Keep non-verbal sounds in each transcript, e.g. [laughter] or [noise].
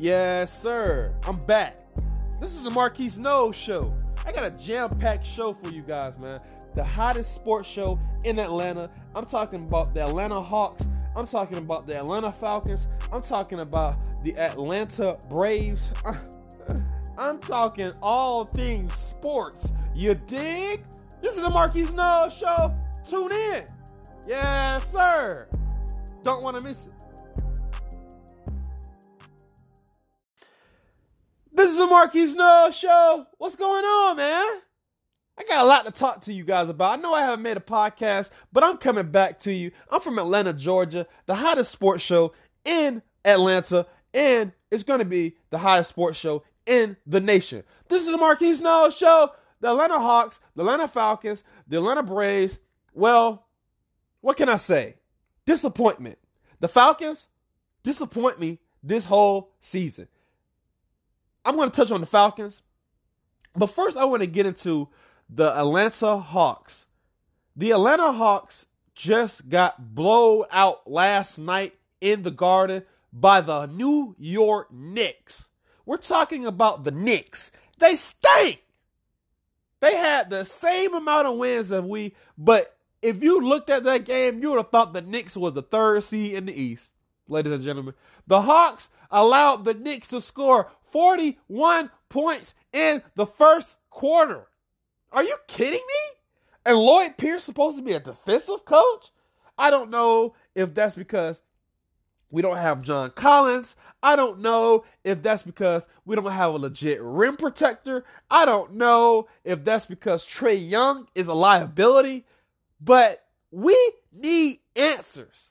Yes, sir. I'm back. This is the Marquise No Show. I got a jam-packed show for you guys, man. The hottest sports show in Atlanta. I'm talking about the Atlanta Hawks. I'm talking about the Atlanta Falcons. I'm talking about the Atlanta Braves. [laughs] I'm talking all things sports. You dig? This is the Marquise No Show. Tune in. Yes, sir. Don't want to miss it. This is the Marquise Knowles Show. What's going on, man? I got a lot to talk to you guys about. I know I haven't made a podcast, but I'm coming back to you. I'm from Atlanta, Georgia, the hottest sports show in Atlanta, and it's going to be the hottest sports show in the nation. This is the Marquise Knowles Show. The Atlanta Hawks, the Atlanta Falcons, the Atlanta Braves. Well, what can I say? Disappointment. The Falcons disappoint me this whole season. I'm going to touch on the Falcons, but first I want to get into the Atlanta Hawks. The Atlanta Hawks just got blown out last night in the Garden by the New York Knicks. We're talking about the Knicks. They stink. They had the same amount of wins as we, but if you looked at that game, you would have thought the Knicks was the third seed in the East, ladies and gentlemen. The Hawks allowed the Knicks to score 41 points in the first quarter. Are you kidding me? And Lloyd Pierce supposed to be a defensive coach? I don't know if that's because we don't have John Collins. I don't know if that's because we don't have a legit rim protector. I don't know if that's because Trae Young is a liability. But we need answers.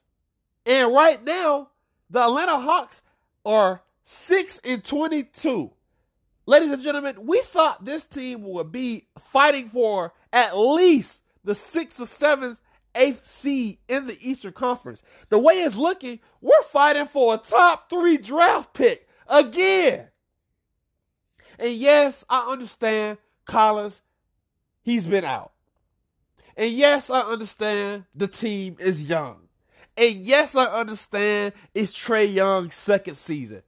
And right now, the Atlanta Hawks are 6 and 22. Ladies and gentlemen, we thought this team would be fighting for at least the sixth or seventh, eighth seed in the Eastern Conference. The way it's looking, we're fighting for a top three draft pick again. And yes, I understand Collins, he's been out. And yes, I understand the team is young. And yes, I understand it's Trae Young's second season.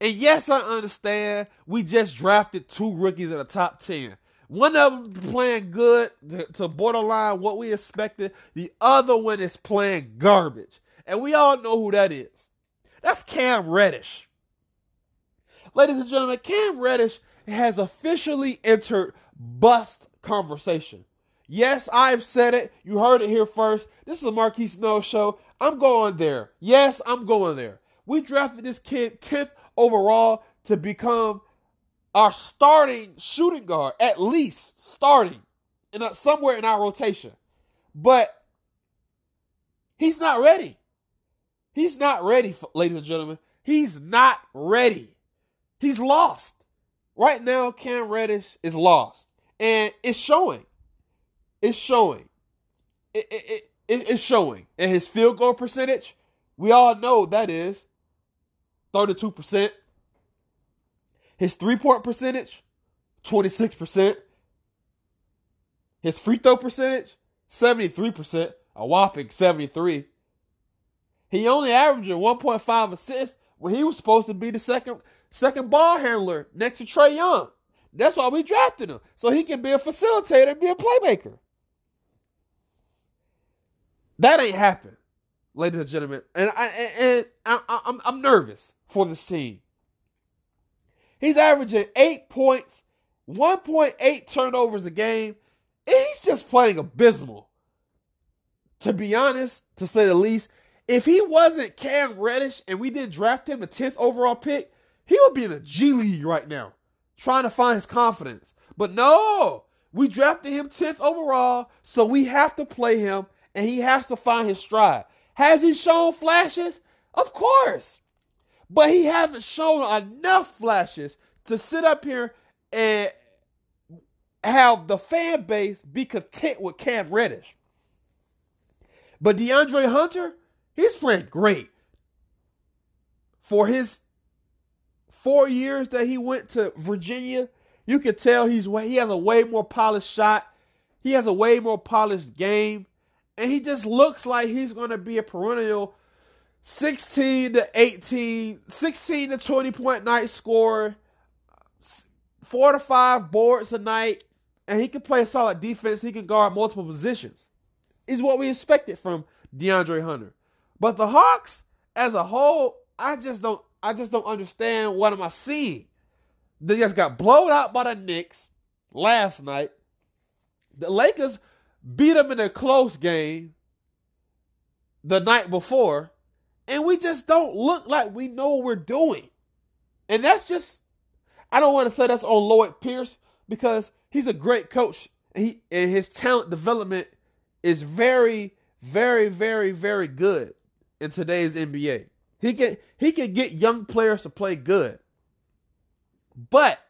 And yes, I understand we just drafted two rookies in the top 10. One of them playing good to borderline what we expected. The other one is playing garbage. And we all know who that is. That's Cam Reddish. Ladies and gentlemen, Cam Reddish has officially entered bust conversation. Yes, I've said it. You heard it here first. This is the Marquise Snow show. I'm going there. Yes, I'm going there. We drafted this kid 10th overall to become our starting shooting guard, at least starting in a, somewhere in our rotation. But he's not ready. He's not ready, ladies and gentlemen. He's not ready. He's lost. Right now, Cam Reddish is lost. And it's showing. It's showing. It, it, it, it's showing. And his field goal percentage, we all know that is 32%. His three point percentage, 26%. His free throw percentage, 73%, a whopping 73. He only averaged 1.5 assists when he was supposed to be the second second ball handler next to Trae Young. That's why we drafted him. So he can be a facilitator and be a playmaker. That ain't happened, ladies and gentlemen. And I and I, I'm I'm nervous for the team. He's averaging eight points, 1.8 turnovers a game. He's just playing abysmal. To be honest, to say the least, if he wasn't Cam Reddish and we didn't draft him the 10th overall pick, he would be in the G League right now, trying to find his confidence. But no, we drafted him 10th overall, so we have to play him and he has to find his stride. Has he shown flashes? Of course. But he hasn't shown enough flashes to sit up here and have the fan base be content with Cam Reddish. But DeAndre Hunter, he's playing great. For his four years that he went to Virginia, you can tell he's he has a way more polished shot. He has a way more polished game and he just looks like he's going to be a perennial 16 to 18, 16 to 20 point night score, four to five boards a night, and he can play solid defense. He can guard multiple positions. Is what we expected from DeAndre Hunter. But the Hawks, as a whole, I just don't I just don't understand what am I seeing. They just got blown out by the Knicks last night. The Lakers beat them in a close game the night before, and we just don't look like we know what we're doing. And that's just I don't want to say that's on Lloyd Pierce because he's a great coach and he and his talent development is very, very, very, very good in today's NBA. He can he can get young players to play good. But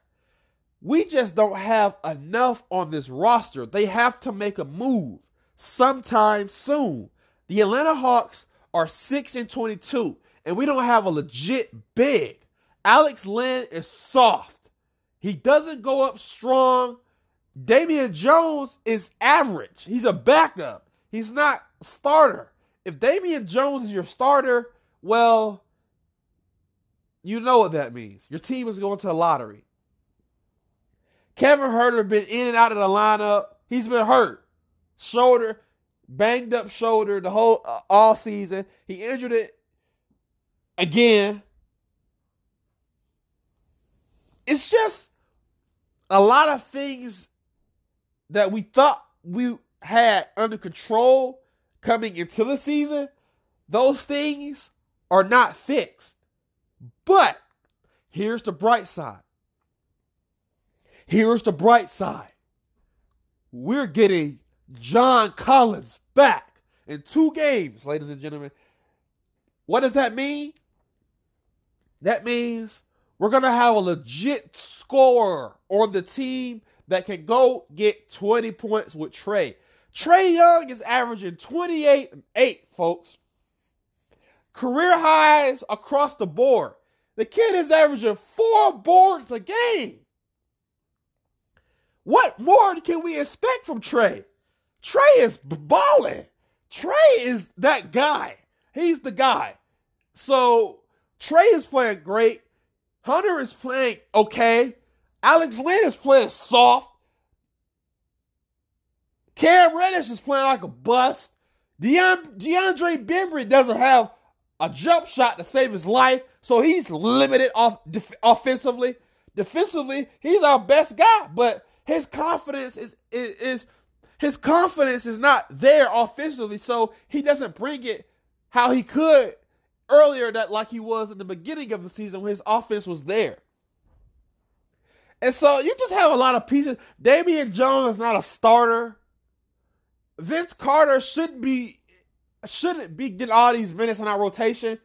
we just don't have enough on this roster. They have to make a move sometime soon. The Atlanta Hawks are 6 and 22 and we don't have a legit big. Alex Len is soft. He doesn't go up strong. Damian Jones is average. He's a backup. He's not starter. If Damian Jones is your starter, well, you know what that means. Your team is going to the lottery. Kevin Huerter been in and out of the lineup. He's been hurt. Shoulder, banged up shoulder the whole uh, all season. He injured it again. It's just a lot of things that we thought we had under control coming into the season. Those things are not fixed. But here's the bright side. Here's the bright side. We're getting John Collins back in two games, ladies and gentlemen. What does that mean? That means we're going to have a legit scorer on the team that can go get 20 points with Trae. Trae Young is averaging 28 and 8, folks. Career highs across the board. The kid is averaging four boards a game. What more can we expect from Trae? Trae is balling. Trae is that guy. He's the guy. So Trae is playing great. Hunter is playing okay. Alex Len is playing soft. Cam Reddish is playing like a bust. Deon, DeAndre Bembry doesn't have a jump shot to save his life, so he's limited off def- offensively. Defensively, he's our best guy, but his confidence is, is, is his confidence is not there offensively, so he doesn't bring it how he could earlier that like he was in the beginning of the season when his offense was there. And so you just have a lot of pieces. Damian Jones is not a starter. Vince Carter should be shouldn't be getting all these minutes in our rotation.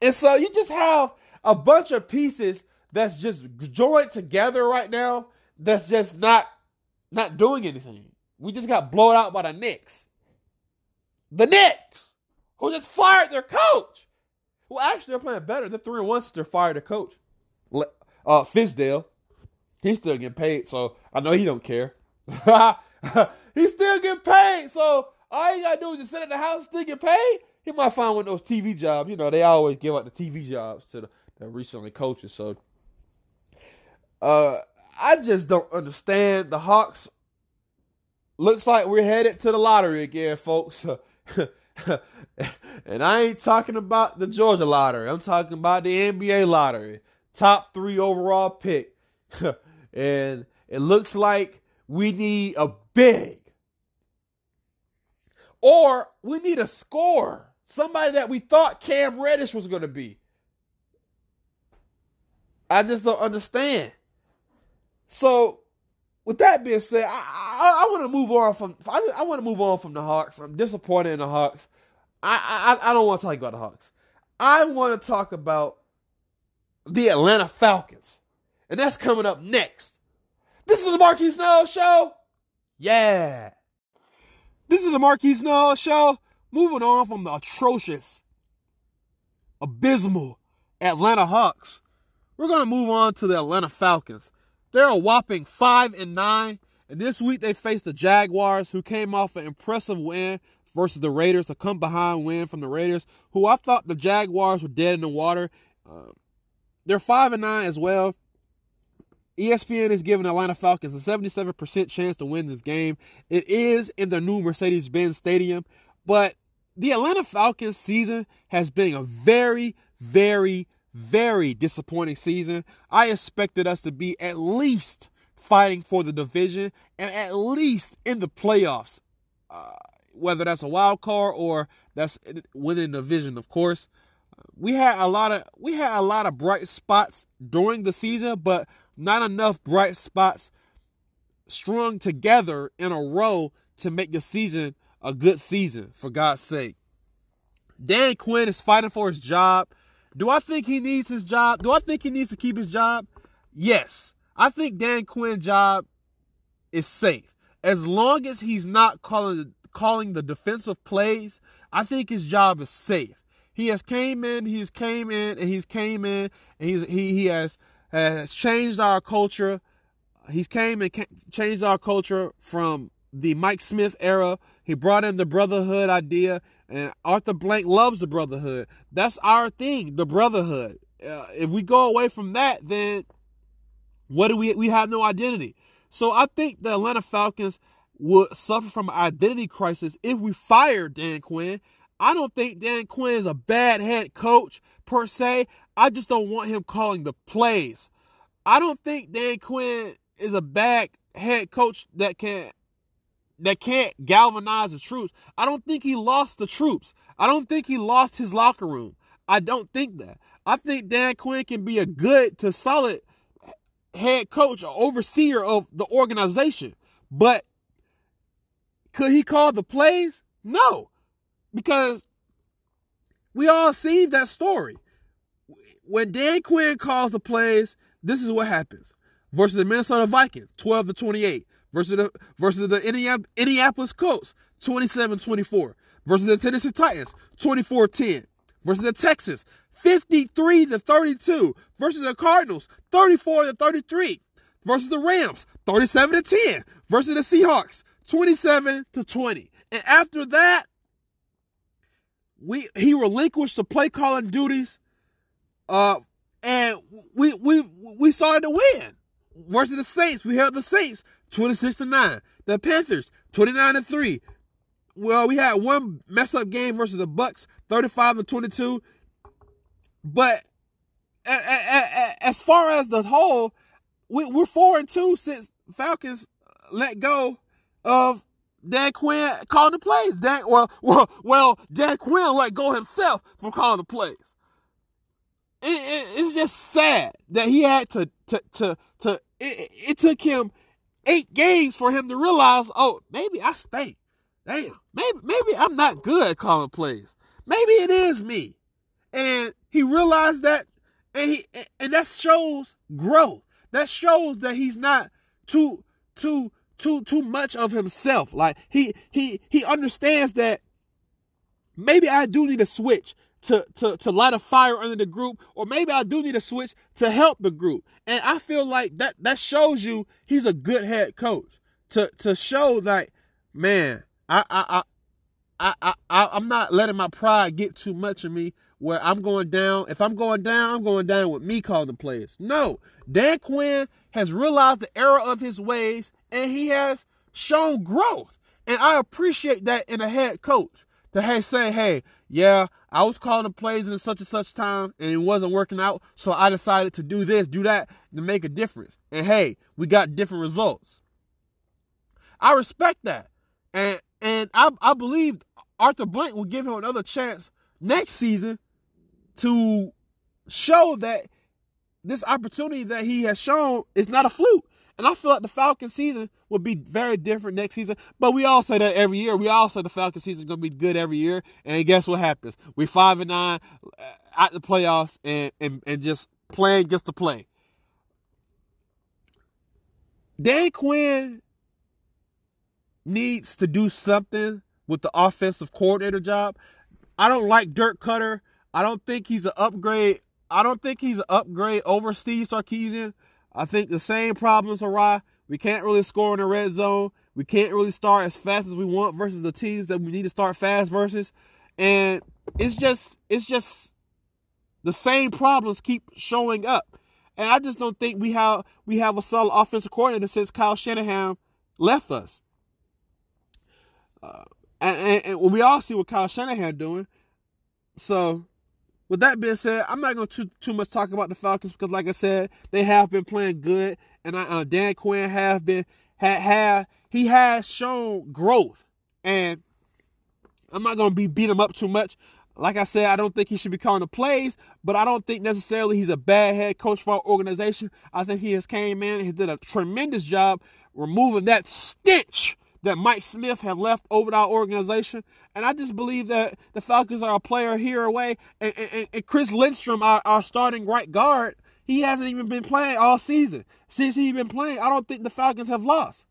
And so you just have a bunch of pieces that's just joined together right now that's just not not doing anything. We just got blown out by the Knicks. The Knicks, who just fired their coach. Well, actually, they're playing better. They're 3 and 1 since they fired their coach. Uh, Fizdale. He's still getting paid, so I know he don't care. [laughs] He's still getting paid, so all you gotta do is just sit at the house, still get paid. He might find one of those TV jobs. You know, they always give out the TV jobs to the, the recently coaches. So, uh, I just don't understand the Hawks. Looks like we're headed to the lottery again, folks. [laughs] and I ain't talking about the Georgia lottery. I'm talking about the NBA lottery. Top three overall pick. [laughs] and it looks like we need a big. Or we need a score. Somebody that we thought Cam Reddish was going to be. I just don't understand. So, with that being said, I, I, I want to move on from I, I want to move on from the Hawks. I'm disappointed in the Hawks. I I, I don't want to talk about the Hawks. I want to talk about the Atlanta Falcons, and that's coming up next. This is the Marquis Snow Show. Yeah. This is the Marquis Snow Show. Moving on from the atrocious, abysmal Atlanta Hawks, we're going to move on to the Atlanta Falcons. They're a whopping 5 and 9, and this week they faced the Jaguars, who came off an impressive win versus the Raiders, a come behind win from the Raiders, who I thought the Jaguars were dead in the water. Uh, they're five and nine as well. ESPN is giving Atlanta Falcons a 77% chance to win this game. It is in the new Mercedes-Benz Stadium, but the Atlanta Falcons season has been a very, very, very disappointing season. I expected us to be at least fighting for the division and at least in the playoffs. Uh, whether that's a wild card or that's winning the division, of course. We had a lot of we had a lot of bright spots during the season, but not enough bright spots strung together in a row to make the season a good season, for God's sake. Dan Quinn is fighting for his job. Do I think he needs his job? Do I think he needs to keep his job? Yes. I think Dan Quinn's job is safe. As long as he's not calling calling the defensive plays, I think his job is safe. He has came in, he's came in, and he's came in, and he's he he has has changed our culture. He's came and changed our culture from the Mike Smith era. He brought in the brotherhood idea, and Arthur Blank loves the brotherhood. That's our thing, the brotherhood. Uh, if we go away from that, then what do we? We have no identity. So I think the Atlanta Falcons would suffer from an identity crisis if we fire Dan Quinn. I don't think Dan Quinn is a bad head coach per se. I just don't want him calling the plays. I don't think Dan Quinn is a bad head coach that can that can't galvanize the troops. I don't think he lost the troops. I don't think he lost his locker room. I don't think that. I think Dan Quinn can be a good to solid head coach or overseer of the organization. But could he call the plays? No. Because we all seen that story. When Dan Quinn calls the plays, this is what happens. Versus the Minnesota Vikings, 12 to 28. Versus the versus the Indianapolis Colts, 27-24. Versus the Tennessee Titans, 24-10. Versus the Texans, 53 to 32. Versus the Cardinals, 34 to 33. Versus the Rams, 37 to 10. Versus the Seahawks, 27 to 20. And after that, we he relinquished the play calling duties uh, and we we we started to win. Versus the Saints, we held the Saints 26 to 9. The Panthers 29 to 3. Well, we had one mess up game versus the Bucs, 35 to 22. But as far as the whole, we're four and two since Falcons let go of Dan Quinn calling the plays. Dan, well, well, well, Dan Quinn let go himself from calling the plays it, it, it's just sad that he had to to to to. It, it, took him eight games for him to realize, oh, maybe I stink. Damn, maybe maybe I'm not good at calling plays. Maybe it is me, and he realized that, and he and that shows growth. That shows that he's not too too too too much of himself. Like he he he understands that maybe I do need to switch to, to, to light a fire under the group, or maybe I do need to switch to help the group. And I feel like that that shows you he's a good head coach. To to show like, man, I I I I, I I'm not letting my pride get too much of me where I'm going down. If I'm going down, I'm going down with me calling the players. No. Dan Quinn has realized the error of his ways and he has shown growth. And I appreciate that in a head coach to hey, say, hey, yeah, I was calling the plays in such and such time and it wasn't working out. So I decided to do this, do that to make a difference. And hey, we got different results. I respect that. And and I, I believe Arthur Blank will give him another chance next season to show that this opportunity that he has shown is not a fluke. And I feel like the Falcon season will be very different next season. But we all say that every year. We all say the Falcon season is going to be good every year. And guess what happens? We five and nine uh, at the playoffs and, and, and just playing just to play. Dan Quinn needs to do something with the offensive coordinator job. I don't like Dirk Koetter. I don't think he's an upgrade. I don't think he's an upgrade over Steve Sarkisian. I think the same problems arise. We can't really score in the red zone. We can't really start as fast as we want versus the teams that we need to start fast versus. And it's just it's just the same problems keep showing up. And I just don't think we have we have a solid offensive coordinator since Kyle Shanahan left us. Uh, and, and, and, we all see what Kyle Shanahan doing. So, with that being said, I'm not going to too too much talk about the Falcons because, like I said, they have been playing good, and I, uh, Dan Quinn have been have, have he has shown growth, and I'm not going to be beat him up too much. Like I said, I don't think he should be calling the plays, but I don't think necessarily he's a bad head coach for our organization. I think he has came in, he did a tremendous job removing that stench that Mike Smith had left over our organization. And I just believe that the Falcons are a player here away. And, and, and Chris Lindstrom, our, our starting right guard, he hasn't even been playing all season. Since he's been playing, I don't think the Falcons have lost.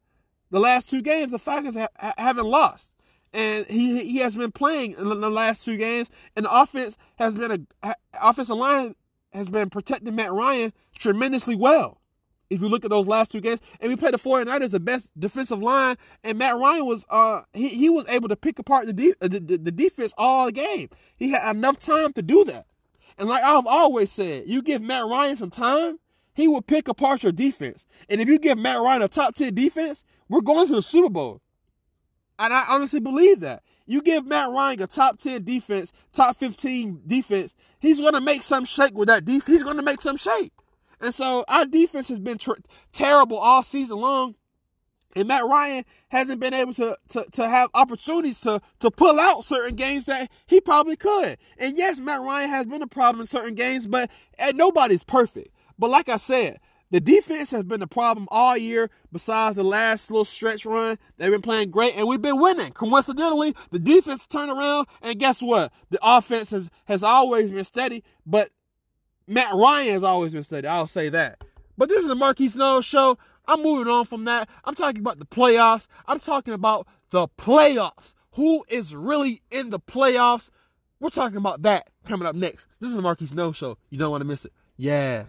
The last two games, the Falcons ha- haven't lost and he he has been playing in the last two games, and the offense has been a offensive line has been protecting Matt Ryan tremendously well. If you look at those last two games, and we played the 49ers, the best defensive line, and Matt Ryan was uh he, he was able to pick apart the, de- the, the the defense all game. He had enough time to do that. And like I've always said, you give Matt Ryan some time, he will pick apart your defense. And if you give Matt Ryan a top 10 defense, we're going to the Super Bowl. And I honestly believe that. You give Matt Ryan a top 10 defense, top 15 defense, he's going to make some shake with that defense. He's going to make some shake. And so our defense has been ter- terrible all season long. And Matt Ryan hasn't been able to, to, to have opportunities to, to pull out certain games that he probably could. And yes, Matt Ryan has been a problem in certain games, but eh, nobody's perfect. But like I said, the defense has been the problem all year, besides the last little stretch run. They've been playing great, and we've been winning. Coincidentally, the defense turned around, and guess what? The offense has, has always been steady, but Matt Ryan has always been steady. I'll say that. But this is the Marquis Snow Show. I'm moving on from that. I'm talking about the playoffs. I'm talking about the playoffs. Who is really in the playoffs? We're talking about that coming up next. This is the Marquis Snow Show. You don't want to miss it. Yeah.